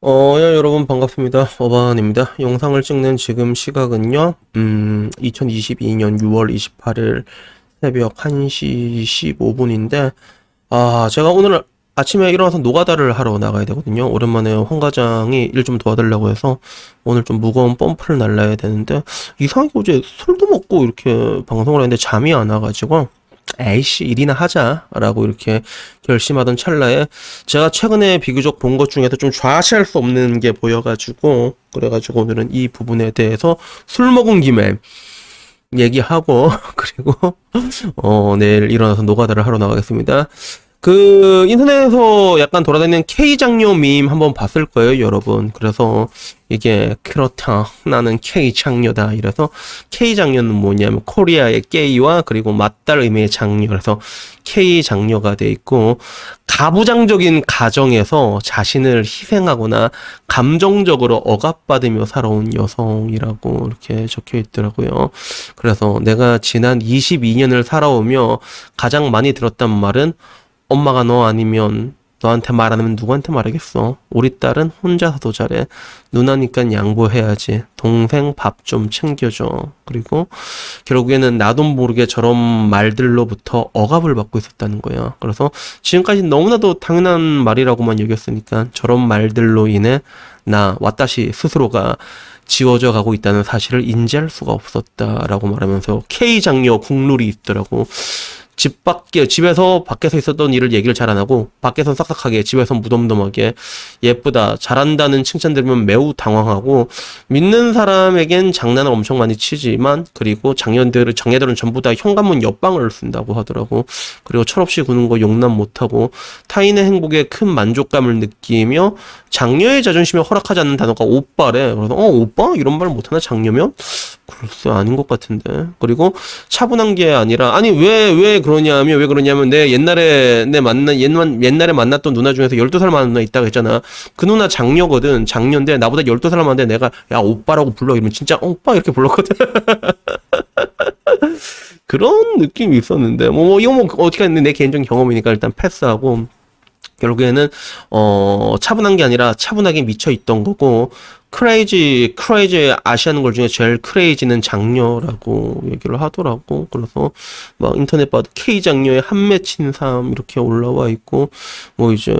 어, 야, 여러분 반갑습니다. 어반입니다. 영상을 찍는 지금 시각은요, 음, 2022년 6월 28일 새벽 1시 15분인데, 아, 제가 오늘 아침에 일어나서 노가다를 하러 나가야 되거든요. 오랜만에 황 과장이 일 좀 도와달라고 해서 오늘 좀 무거운 펌프를 날라야 되는데, 이상하게 어제 술도 먹고 이렇게 방송을 했는데 잠이 안 와가지고, 에이씨 일이나 하자라고 이렇게 결심하던 찰나에 제가 최근에 비교적 본 것 중에서 좀 좌시할 수 없는 게 보여가지고 그래가지고 오늘은 이 부분에 대해서 술 먹은 김에 얘기하고 그리고 어 내일 일어나서 노가다를 하러 나가겠습니다. 그 인터넷에서 약간 돌아다니는 K 장녀 밈 한번 봤을 거예요, 여러분. 그래서 이게 그렇다. 나는 K 장녀다. 이래서 K 장녀는 뭐냐면 코리아의 K와 그리고 맏딸 의미의 장녀. 그래서 K 장녀가 돼 있고 가부장적인 가정에서 자신을 희생하거나 감정적으로 억압받으며 살아온 여성이라고 이렇게 적혀 있더라고요. 그래서 내가 지난 22년을 살아오며 가장 많이 들었단 말은 엄마가 너 아니면 너한테 말 안 하면 누구한테 말하겠어? 우리 딸은 혼자서 도 잘해. 누나니까 양보해야지. 동생 밥 좀 챙겨줘. 그리고 결국에는 나도 모르게 저런 말들로부터 억압을 받고 있었다는 거야. 그래서 지금까지 너무나도 당연한 말이라고만 여겼으니까 저런 말들로 인해 나 왓다시 스스로가 지워져 가고 있다는 사실을 인지할 수가 없었다라고 말하면서 K 장녀 국룰이 있더라고. 집 밖에 집에서 밖에서 있었던 일을 얘기를 잘 안 하고 밖에서 싹싹하게 집에서 무덤덤하게 예쁘다 잘한다는 칭찬 들으면 매우 당황하고 믿는 사람에겐 장난을 엄청 많이 치지만 그리고 장년들을 장애들은 전부 다 현관문 옆방을 쓴다고 하더라고. 그리고 철없이 구는 거 용납 못하고 타인의 행복에 큰 만족감을 느끼며 장녀의 자존심에 허락하지 않는 단어가 오빠래. 그래서 어 오빠? 이런 말 못하나 장녀면 글쎄 아닌 것 같은데. 그리고 차분한 게 아니라 아니 왜왜 그러냐면 왜 그러냐면 내 옛날에 내 만나 옛날 옛날에 만났던 누나 중에서 12살 많은 누나 있다고 했잖아. 그 누나 장녀거든 장녀인데 나보다 12살 많은데 내가 야 오빠라고 불러. 이러면 진짜 어, 오빠 이렇게 불렀거든. 그런 느낌이 있었는데. 뭐, 뭐 이거 뭐 어떻게 했는데 내 개인적인 경험이니까 일단 패스하고. 결국에는 어 차분한 게 아니라 차분하게 미쳐 있던 거고 크레이지 크레이지 아시아는 걸 중에 제일 크레이지는 장녀라고 얘기를 하더라고. 그래서 막 인터넷 봐도 K 장녀의 한 맺힌 삶 이렇게 올라와 있고 뭐 이제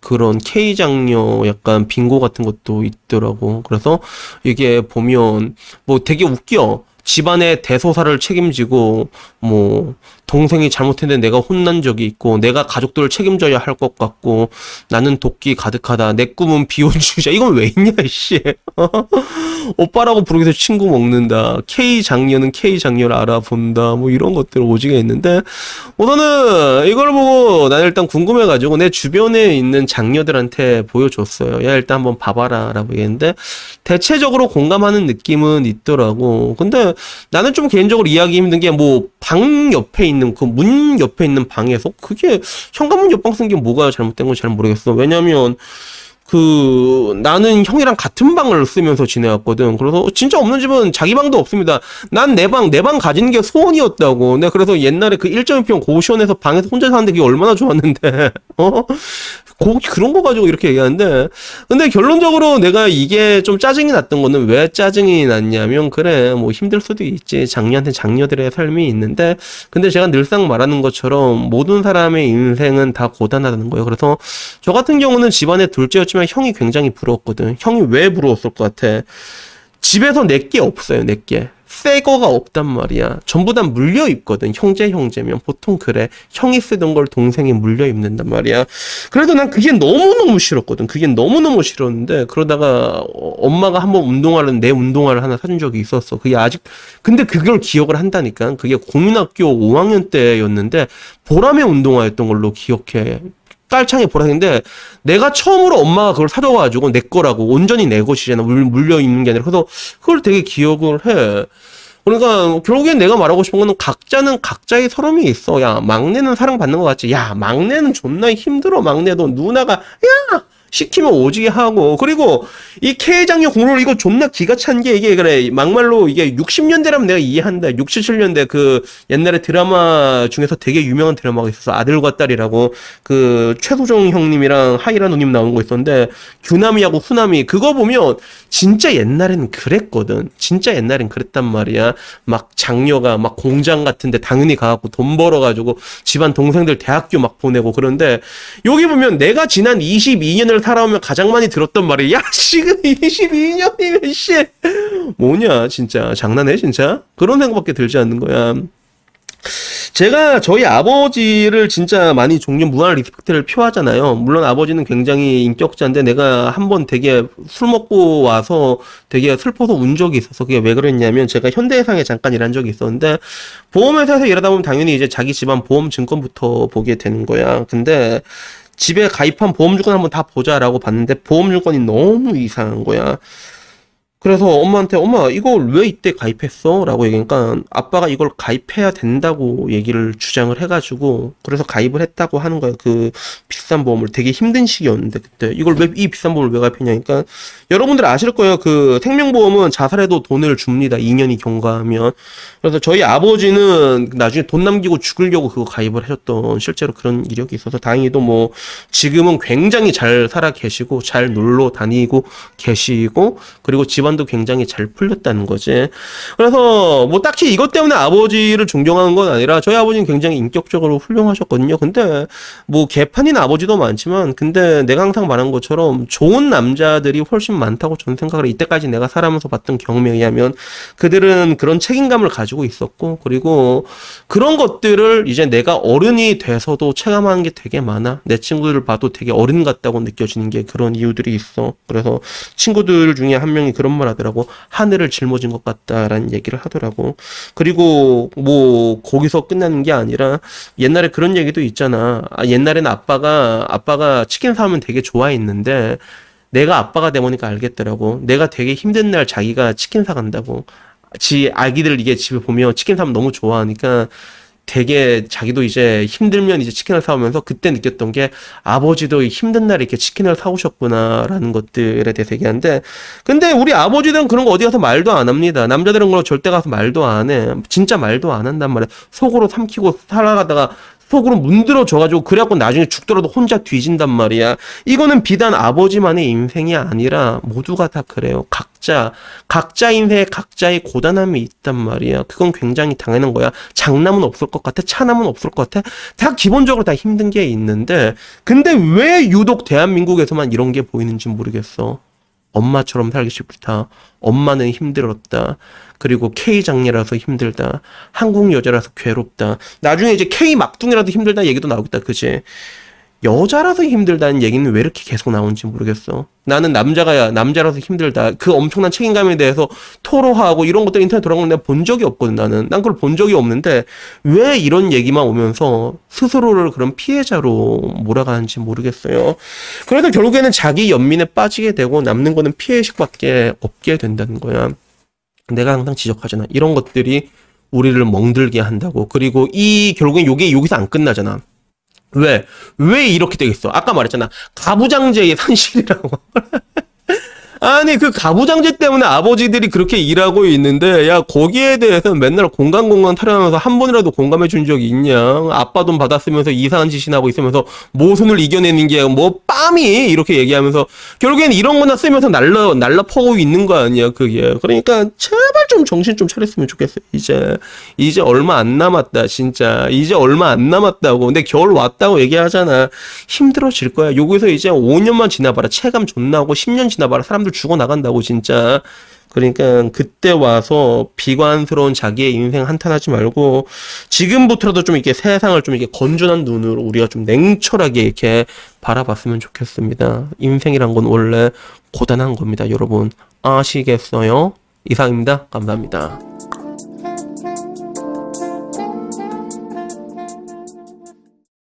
그런 K 장녀 약간 빙고 같은 것도 있더라고. 그래서 이게 보면 뭐 되게 웃겨. 집안의 대소사를 책임지고 뭐 동생이 잘못했는데 내가 혼난 적이 있고 내가 가족들을 책임져야 할 것 같고 나는 도끼 가득하다 내 꿈은 비혼주의자. 이건 왜 있냐 씨. 오빠라고 부르기도 친구 먹는다. K 장녀는 K 장녀를 알아본다. 뭐 이런 것들 오지게 있는데 우선은 이걸 보고 나는 일단 궁금해가지고 내 주변에 있는 장녀들한테 보여줬어요. 야 일단 한번 봐봐라 라고 얘기했는데 대체적으로 공감하는 느낌은 있더라고. 근데 나는 좀 개인적으로 이해하기 힘든 게뭐 방 옆에 있는 그 문 옆에 있는 방에서 그게 현관문 옆방 쓴 게 뭐가 잘못된 건잘 모르겠어. 왜냐면 그 나는 형이랑 같은 방을 쓰면서 지내왔거든. 그래서 진짜 없는 집은 자기 방도 없습니다. 난 내 방, 내 방 가지는 게 소원이었다고. 내가 그래서 옛날에 그 1.2평 고시원에서 방에서 혼자 사는데 그게 얼마나 좋았는데. 어? 고, 그런 거 가지고 이렇게 얘기하는데 근데 결론적으로 내가 이게 좀 짜증이 났던 거는 왜 짜증이 났냐면 그래 뭐 힘들 수도 있지. 장녀한테 장녀들의 삶이 있는데 근데 제가 늘상 말하는 것처럼 모든 사람의 인생은 다 고단하다는 거예요. 그래서 저 같은 경우는 집안에 둘째였지만 형이 굉장히 부러웠거든. 형이 왜 부러웠을 것 같아 집에서 내게 없어요 내게 새 거가 없단 말이야. 전부 다 물려 입거든. 형제 형제면 보통 그래. 형이 쓰던 걸 동생이 물려 입는단 말이야. 그래도 난 그게 너무너무 싫었거든. 그게 너무너무 싫었는데 그러다가 엄마가 한번 운동화를 내 운동화를 하나 사준 적이 있었어. 그게 아직 근데 그걸 기억을 한다니까. 그게 국민학교 5학년 때였는데 보람의 운동화였던 걸로 기억해. 깔창에 보라색인데 내가 처음으로 엄마가 그걸 사줘가지고 내 거라고 온전히 내 것이잖아 물려 있는 게 아니라 그래서 그걸 되게 기억을 해. 그러니까 결국엔 내가 말하고 싶은 거는 각자는 각자의 서름이 있어. 야 막내는 사랑받는 것 같지. 야 막내는 존나 힘들어. 막내도 누나가 야 시키면 오지게 하고 그리고 이 K장녀 공로를 이거 존나 기가 찬 게 이게 그래. 막말로 이게 60년대라면 내가 이해한다. 6, 77년대 그 옛날에 드라마 중에서 되게 유명한 드라마가 있었어 아들과 딸이라고 그 최소정 형님이랑 하이라 누님 나온 거 있었는데 규남이하고 후남이 그거 보면 진짜 옛날에는 그랬거든. 진짜 옛날엔 그랬단 말이야. 막 장녀가 막 공장 같은데 당연히 가갖고 돈 벌어가지고 집안 동생들 대학교 막 보내고 그런데 여기 보면 내가 지난 22년을 살아오면 가장 많이 들었던 말이 야 지금 22년이면 씨 뭐냐 진짜 장난해 진짜 그런 생각밖에 들지 않는 거야 제가 저희 아버지를 진짜 많이 존경 무한 respect를 표하잖아요. 물론 아버지는 굉장히 인격자인데 내가 한 번 되게 술 먹고 와서 되게 슬퍼서 운 적이 있어서 그게 왜 그랬냐면 제가 현대해상에 잠깐 일한 적이 있었는데 보험회사에서 일하다 보면 당연히 이제 자기 집안 보험 증권부터 보게 되는 거야. 근데 집에 가입한 보험증권 한번 다 보자라고 봤는데 보험증권이 너무 이상한 거야. 그래서 엄마한테 엄마 이걸 왜 이때 가입했어? 라고 얘기하니까 아빠가 이걸 가입해야 된다고 얘기를 주장을 해가지고 그래서 가입을 했다고 하는 거예요. 그 비싼 보험을 되게 힘든 시기였는데 그때 이걸 왜 이 비싼 보험을 왜 가입했냐니까 여러분들 아실 거예요. 그 생명보험은 자살해도 돈을 줍니다. 2년이 경과하면 그래서 저희 아버지는 나중에 돈 남기고 죽으려고 그거 가입을 하셨던 실제로 그런 이력이 있어서 다행히도 뭐 지금은 굉장히 잘 살아 계시고 잘 놀러 다니고 계시고 그리고 집안 도 굉장히 잘 풀렸다는 거지. 그래서 뭐 딱히 이것 때문에 아버지를 존경하는 건 아니라 저희 아버지는 굉장히 인격적으로 훌륭하셨거든요. 근데 뭐 개판인 아버지도 많지만 근데 내가 항상 말한 것처럼 좋은 남자들이 훨씬 많다고 저는 생각을 해. 이때까지 내가 살아면서 봤던 경험에 의하면 그들은 그런 책임감을 가지고 있었고 그리고 그런 것들을 이제 내가 어른이 돼서도 체감하는 게 되게 많아. 내 친구들을 봐도 되게 어른 같다고 느껴지는 게 그런 이유들이 있어. 그래서 친구들 중에 한 명이 그런 말 하더라고. 하늘을 짊어진 것 같다라는 얘기를 하더라고. 그리고 뭐 거기서 끝나는 게 아니라 옛날에 그런 얘기도 있잖아. 아, 옛날에는 아빠가 아빠가 치킨 사오면 되게 좋아했는데 내가 아빠가 되보니까 알겠더라고. 내가 되게 힘든 날 자기가 치킨 사 간다고. 지 아기들 이게 집에 보면 치킨 사면 너무 좋아하니까 되게 자기도 이제 힘들면 이제 치킨을 사오면서 그때 느꼈던 게 아버지도 힘든 날에 이렇게 치킨을 사오셨구나라는 것들에 대해서 얘기하는데 근데 우리 아버지들은 그런 거 어디 가서 말도 안 합니다. 남자들은 그런 거 절대 가서 말도 안 해. 진짜 말도 안 한단 말이야. 속으로 삼키고 살아가다가 속으로 문드러져가지고 그래갖고 나중에 죽더라도 혼자 뒤진단 말이야. 이거는 비단 아버지만의 인생이 아니라 모두가 다 그래요. 각자 각자 인생에 각자의 고단함이 있단 말이야. 그건 굉장히 당연한 거야. 장남은 없을 것 같아. 차남은 없을 것 같아. 다 기본적으로 다 힘든 게 있는데 근데 왜 유독 대한민국에서만 이런 게 보이는지 모르겠어. 엄마처럼 살기 싫다. 엄마는 힘들었다. 그리고 K 장녀라서 힘들다. 한국 여자라서 괴롭다. 나중에 이제 K 막둥이라도 힘들다 얘기도 나오겠다. 그지? 여자라서 힘들다는 얘기는 왜 이렇게 계속 나오는지 모르겠어. 나는 남자가 남자라서 힘들다. 그 엄청난 책임감에 대해서 토로하고 이런 것들 인터넷 돌아가는 내가 본 적이 없거든 나는. 난 그걸 본 적이 없는데 왜 이런 얘기만 오면서 스스로를 그런 피해자로 몰아가는지 모르겠어요. 그래서 결국에는 자기 연민에 빠지게 되고 남는 거는 피해식밖에 없게 된다는 거야. 내가 항상 지적하잖아. 이런 것들이 우리를 멍들게 한다고. 그리고 이 결국엔 요게 여기서 안 끝나잖아. 왜? 왜 이렇게 되겠어? 아까 말했잖아. 가부장제의 산실이라고. 아니 그 가부장제 때문에 아버지들이 그렇게 일하고 있는데 야 거기에 대해서 맨날 공간 공간 타령하면서 한 번이라도 공감해 준 적이 있냐? 아빠 돈 받았으면서 이상한 짓이나 하고 있으면서 모순을 이겨내는 게 뭐 빰이? 이렇게 얘기하면서 결국엔 이런 거나 쓰면서 날라 날라 퍼고 있는 거 아니야 그게. 그러니까 제발 좀 정신 좀 차렸으면 좋겠어요 이제. 이제 얼마 안 남았다 진짜. 이제 얼마 안 남았다고. 근데 겨울 왔다고 얘기하잖아. 힘들어질 거야. 여기서 이제 5년만 지나봐라. 체감 존나 하고 10년 지나봐라. 사람 사람들 죽어 나간다고 진짜. 그러니까 그때 와서 비관스러운 자기의 인생 한탄하지 말고 지금부터라도 좀 이렇게 세상을 좀 이렇게 건전한 눈으로 우리가 좀 냉철하게 이렇게 바라봤으면 좋겠습니다. 인생이란 건 원래 고단한 겁니다, 여러분. 아시겠어요? 이상입니다. 감사합니다.